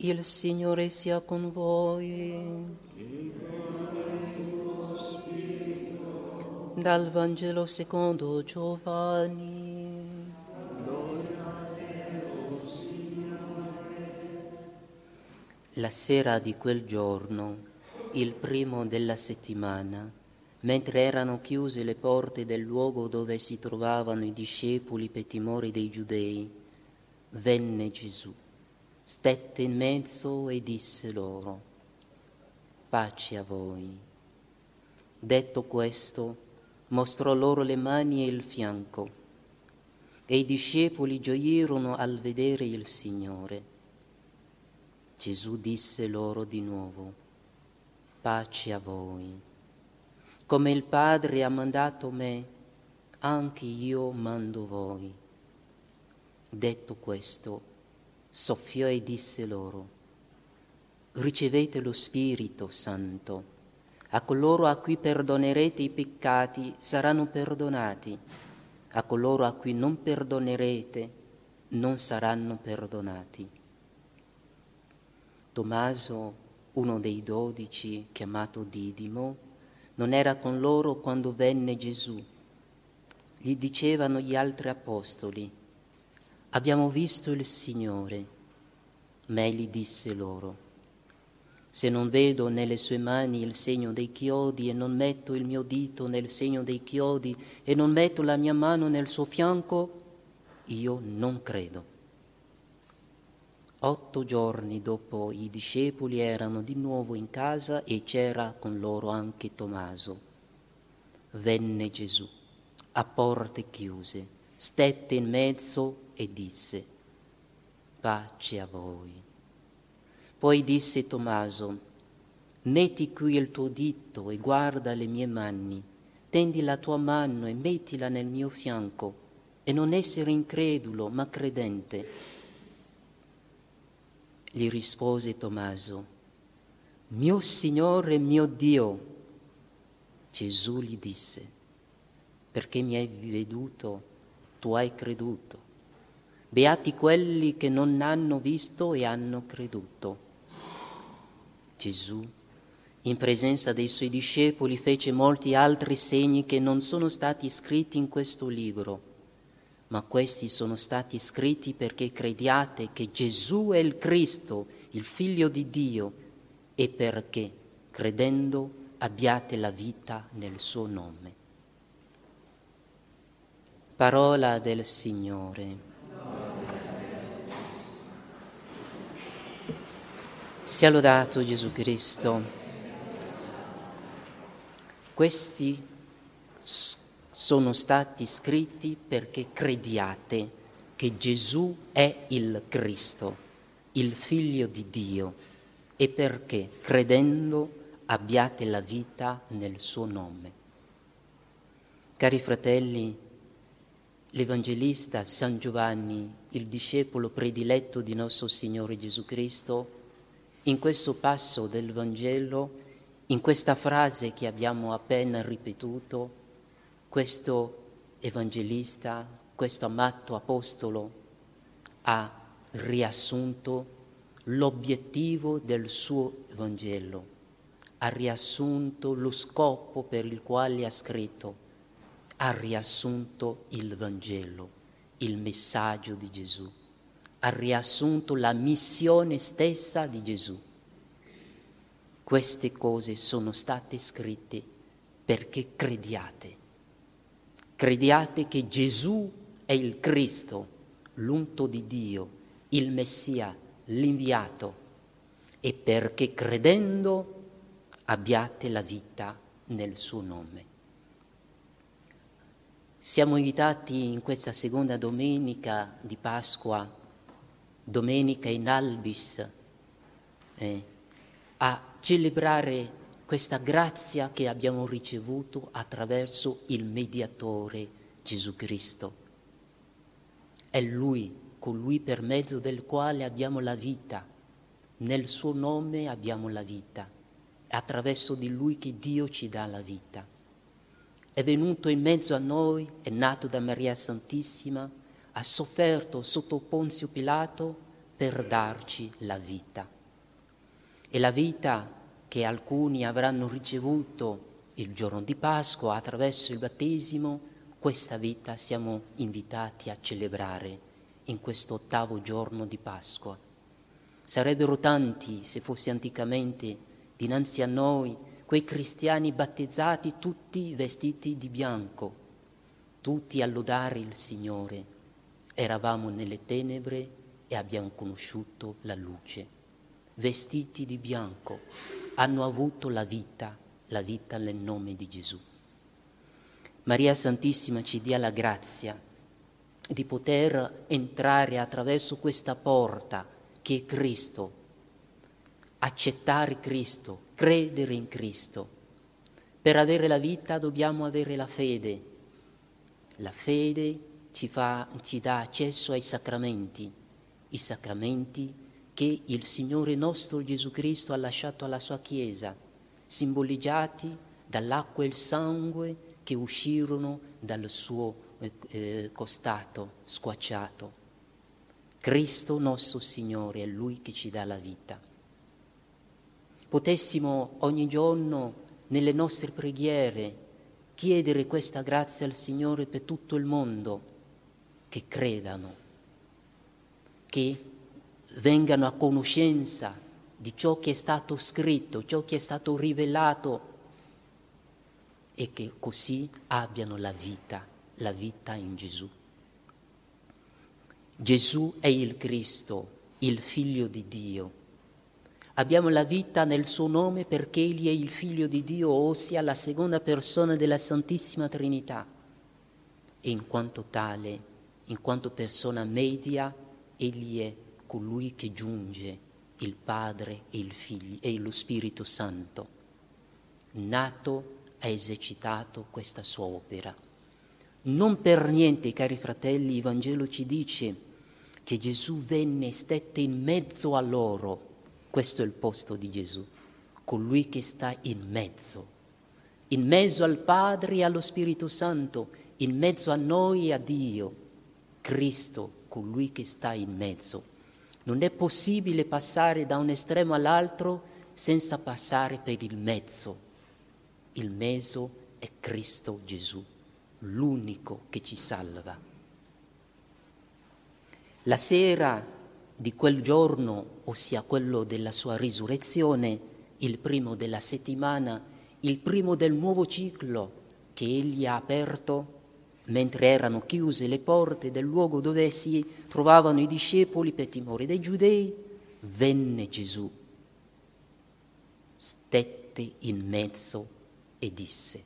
Il Signore sia con voi. Dal Vangelo secondo Giovanni. La sera di quel giorno, il primo della settimana, mentre erano chiuse le porte del luogo dove si trovavano i discepoli per timore dei giudei, venne Gesù, stette in mezzo e disse loro, pace a voi. Detto questo, mostrò loro le mani e il fianco, e i discepoli gioirono al vedere il Signore. Gesù disse loro di nuovo, pace a voi. Come il Padre ha mandato me, anche io mando voi. Detto questo, soffiò e disse loro, ricevete lo Spirito Santo. A coloro a cui perdonerete i peccati saranno perdonati, a coloro a cui non perdonerete non saranno perdonati. Tommaso, uno dei dodici, chiamato Didimo, non era con loro quando venne Gesù. Gli dicevano gli altri apostoli, abbiamo visto il Signore. Ma egli disse loro, se non vedo nelle sue mani il segno dei chiodi e non metto il mio dito nel segno dei chiodi e non metto la mia mano nel suo fianco, io non credo. Otto giorni dopo i discepoli erano di nuovo in casa e c'era con loro anche Tommaso. Venne Gesù a porte chiuse, stette in mezzo e disse, pace a voi. Poi disse Tommaso, metti qui il tuo dito e guarda le mie mani, tendi la tua mano e mettila nel mio fianco, e non essere incredulo, ma credente. Gli rispose Tommaso, mio Signore mio Dio. Gesù gli disse, perché mi hai veduto, tu hai creduto. Beati quelli che non hanno visto e hanno creduto. Gesù, in presenza dei suoi discepoli, fece molti altri segni che non sono stati scritti in questo libro ma questi sono stati scritti perché crediate che Gesù è il Cristo, il Figlio di Dio, e perché, credendo, abbiate la vita nel suo nome. Parola del Signore. Sia lodato Gesù Cristo. Questi sono stati scritti perché crediate che Gesù è il Cristo, il Figlio di Dio, e perché credendo abbiate la vita nel suo nome. Cari fratelli, l'Evangelista San Giovanni, il discepolo prediletto di nostro Signore Gesù Cristo, in questo passo del Vangelo, in questa frase che abbiamo appena ripetuto, questo evangelista, questo amato apostolo ha riassunto l'obiettivo del suo Vangelo, ha riassunto lo scopo per il quale ha scritto, ha riassunto il Vangelo, il messaggio di Gesù, ha riassunto la missione stessa di Gesù. Queste cose sono state scritte perché crediate Crediate che Gesù è il Cristo, l'unto di Dio, il Messia, l'inviato, e perché credendo abbiate la vita nel suo nome. Siamo invitati in questa seconda domenica di Pasqua, domenica in albis, eh, a celebrare questa grazia che abbiamo ricevuto attraverso il mediatore Gesù Cristo. È Lui, colui per mezzo del quale abbiamo la vita, nel suo nome abbiamo la vita, attraverso di Lui che Dio ci dà la vita. È venuto in mezzo a noi, è nato da Maria Santissima, ha sofferto sotto Ponzio Pilato, per darci la vita. E la vita che alcuni avranno ricevuto il giorno di Pasqua attraverso il battesimo, questa vita siamo invitati a celebrare in questo ottavo giorno di Pasqua. Sarebbero tanti, se fosse anticamente, dinanzi a noi, quei cristiani battezzati tutti vestiti di bianco, tutti a lodare il Signore. Eravamo nelle tenebre e abbiamo conosciuto la luce vestiti di bianco, hanno avuto la vita, la vita nel nome di Gesù. Maria Santissima ci dia la grazia di poter entrare attraverso questa porta che è Cristo, accettare Cristo, credere in Cristo. Per avere la vita dobbiamo avere la fede. La fede ci, fa, ci dà accesso ai sacramenti. I sacramenti che il Signore nostro Gesù Cristo ha lasciato alla sua Chiesa, simboleggiati dall'acqua e il sangue che uscirono dal suo eh, eh, costato squacciato. Cristo nostro Signore è Lui che ci dà la vita. Potessimo ogni giorno nelle nostre preghiere chiedere questa grazia al Signore per tutto il mondo, che credano, che vengano a conoscenza di ciò che è stato scritto, ciò che è stato rivelato e che così abbiano la vita, la vita in Gesù. Gesù è il Cristo, il Figlio di Dio. Abbiamo la vita nel suo nome perché Egli è il Figlio di Dio, ossia la seconda persona della Santissima Trinità. E in quanto tale, in quanto persona media, Egli è colui che giunge, il Padre e il Figlio e lo Spirito Santo. Nato ha esercitato questa sua opera. Non per niente, cari fratelli, il Vangelo ci dice che Gesù venne e stette in mezzo a loro. Questo è il posto di Gesù, colui che sta in mezzo, in mezzo al Padre e allo Spirito Santo, in mezzo a noi e a Dio. Cristo, colui che sta in mezzo. Non è possibile passare da un estremo all'altro senza passare per il mezzo. Il mezzo è Cristo Gesù, l'unico che ci salva. La sera di quel giorno, ossia quello della sua risurrezione, il primo della settimana, il primo del nuovo ciclo che egli ha aperto, mentre erano chiuse le porte del luogo dove si trovavano i discepoli per timore dei giudei, venne Gesù, stette in mezzo e disse.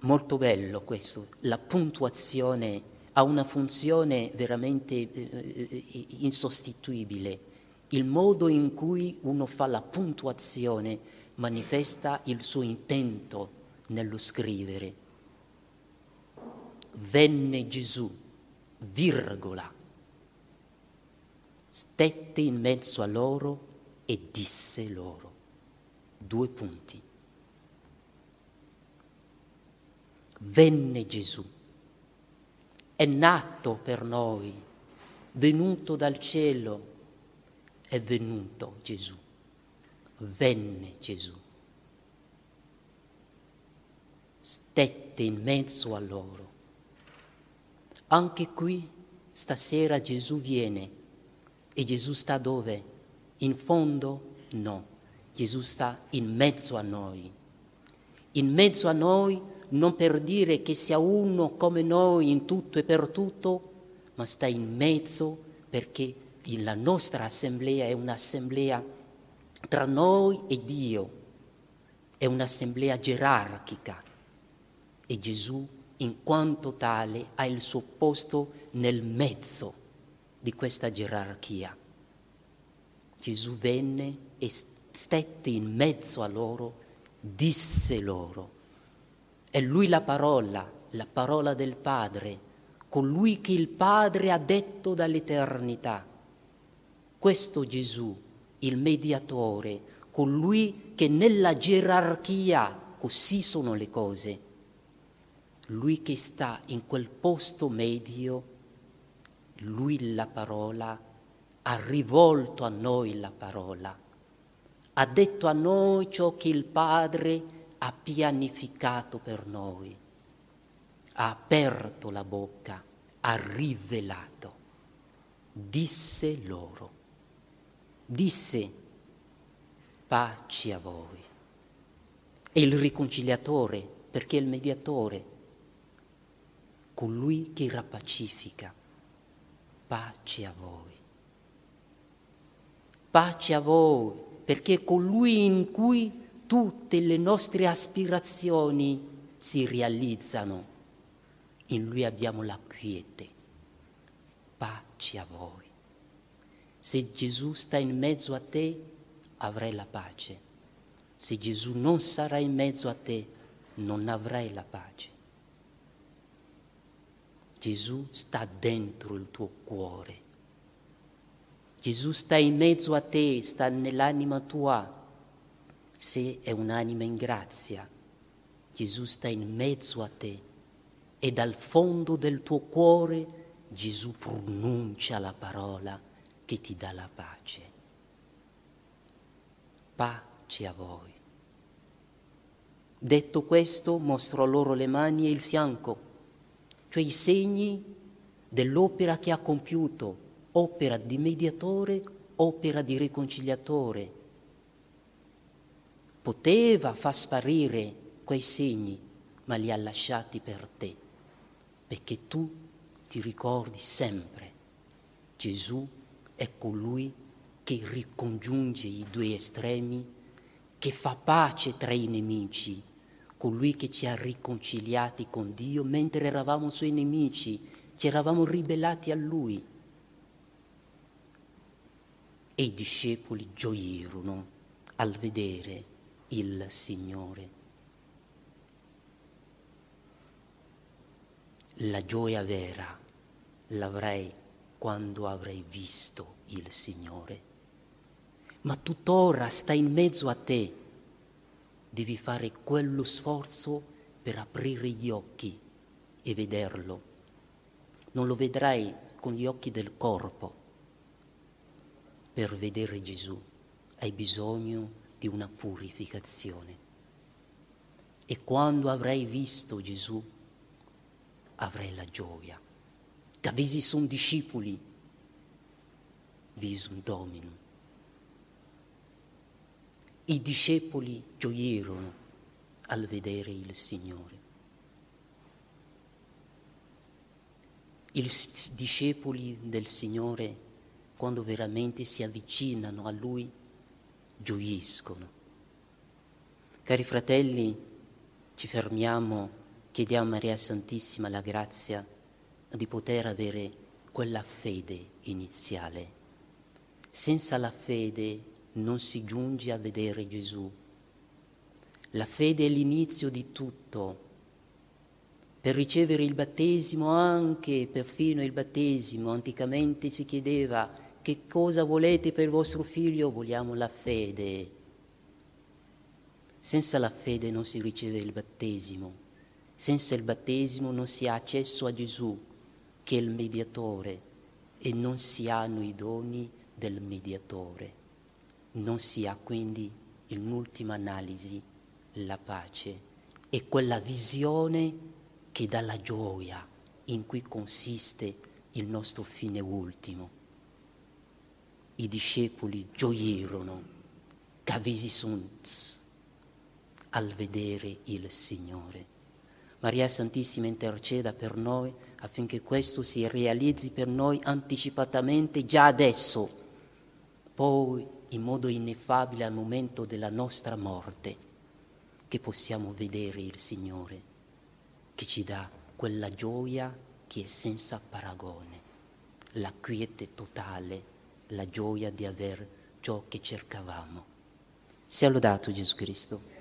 Molto bello questo, la puntuazione ha una funzione veramente eh, eh insostituibile. Il modo in cui uno fa la puntuazione manifesta il suo intento nello scrivere. Venne Gesù, virgola, stette in mezzo a loro e disse loro. Due punti. Venne Gesù, è nato per noi, venuto dal cielo, è venuto Gesù, venne Gesù. stette in mezzo a loro. Anche qui stasera Gesù viene e Gesù sta dove? In fondo? No, Gesù sta in mezzo a noi. In mezzo a noi non per dire che sia uno come noi in tutto e per tutto, ma sta in mezzo perché la nostra assemblea è un'assemblea tra noi e Dio, è un'assemblea gerarchica e Gesù in quanto tale ha il suo posto nel mezzo di questa gerarchia. Gesù venne e stette in mezzo a loro, disse loro. È lui la parola, la parola del Padre, colui che il Padre ha detto dall'eternità. Questo Gesù, il mediatore, colui che nella gerarchia, così sono le cose, lui che sta in quel posto medio lui la parola, ha rivolto a noi la parola, ha detto a noi ciò che il Padre ha pianificato per noi, ha aperto la bocca, ha rivelato, disse loro, disse pace a voi. È il riconciliatore perché il mediatore, colui che rapacifica. Pace a voi. Pace a voi, perché colui in cui tutte le nostre aspirazioni si realizzano. In lui abbiamo la quiete. Pace a voi. Se Gesù sta in mezzo a te, avrai la pace. Se Gesù non sarà in mezzo a te, non avrai la pace. Gesù sta dentro il tuo cuore. Gesù sta in mezzo a te, sta nell'anima tua. Se è un'anima in grazia, Gesù sta in mezzo a te e dal fondo del tuo cuore Gesù pronuncia la parola che ti dà la pace. Pace a voi. Detto questo, mostrò loro le mani e il fianco, cioè i segni dell'opera che ha compiuto, opera di mediatore, opera di riconciliatore. Poteva far sparire quei segni, ma li ha lasciati per te, perché tu ti ricordi sempre, Gesù è colui che ricongiunge i due estremi, che fa pace tra i nemici colui che ci ha riconciliati con Dio mentre eravamo suoi nemici, ci eravamo ribellati a Lui. E i discepoli gioirono al vedere il Signore. La gioia vera l'avrei quando avrei visto il Signore. Ma tuttora sta in mezzo a te devi fare quello sforzo per aprire gli occhi e vederlo. Non lo vedrai con gli occhi del corpo. Per vedere Gesù hai bisogno di una purificazione. E quando avrai visto Gesù, avrai la gioia. Da visi sono discepoli, visum dominum. I discepoli gioirono al vedere il Signore. I discepoli del Signore, quando veramente si avvicinano a Lui, gioiscono. Cari fratelli, ci fermiamo, chiediamo a Maria Santissima la grazia di poter avere quella fede iniziale. Senza la fede non si giunge a vedere Gesù. La fede è l'inizio di tutto. Per ricevere il battesimo, anche perfino il battesimo, anticamente si chiedeva che cosa volete per vostro figlio? Vogliamo la fede. Senza la fede non si riceve il battesimo. Senza il battesimo non si ha accesso a Gesù, che è il mediatore, e non si hanno i doni del mediatore non si ha quindi in ultima analisi la pace e quella visione che dà la gioia in cui consiste il nostro fine ultimo. I discepoli gioirono, cavisi sunt, al vedere il Signore. Maria Santissima interceda per noi affinché questo si realizzi per noi anticipatamente già adesso, poi in modo ineffabile al momento della nostra morte, che possiamo vedere il Signore, che ci dà quella gioia che è senza paragone, la quiete totale, la gioia di aver ciò che cercavamo. Sia lodato Gesù Cristo.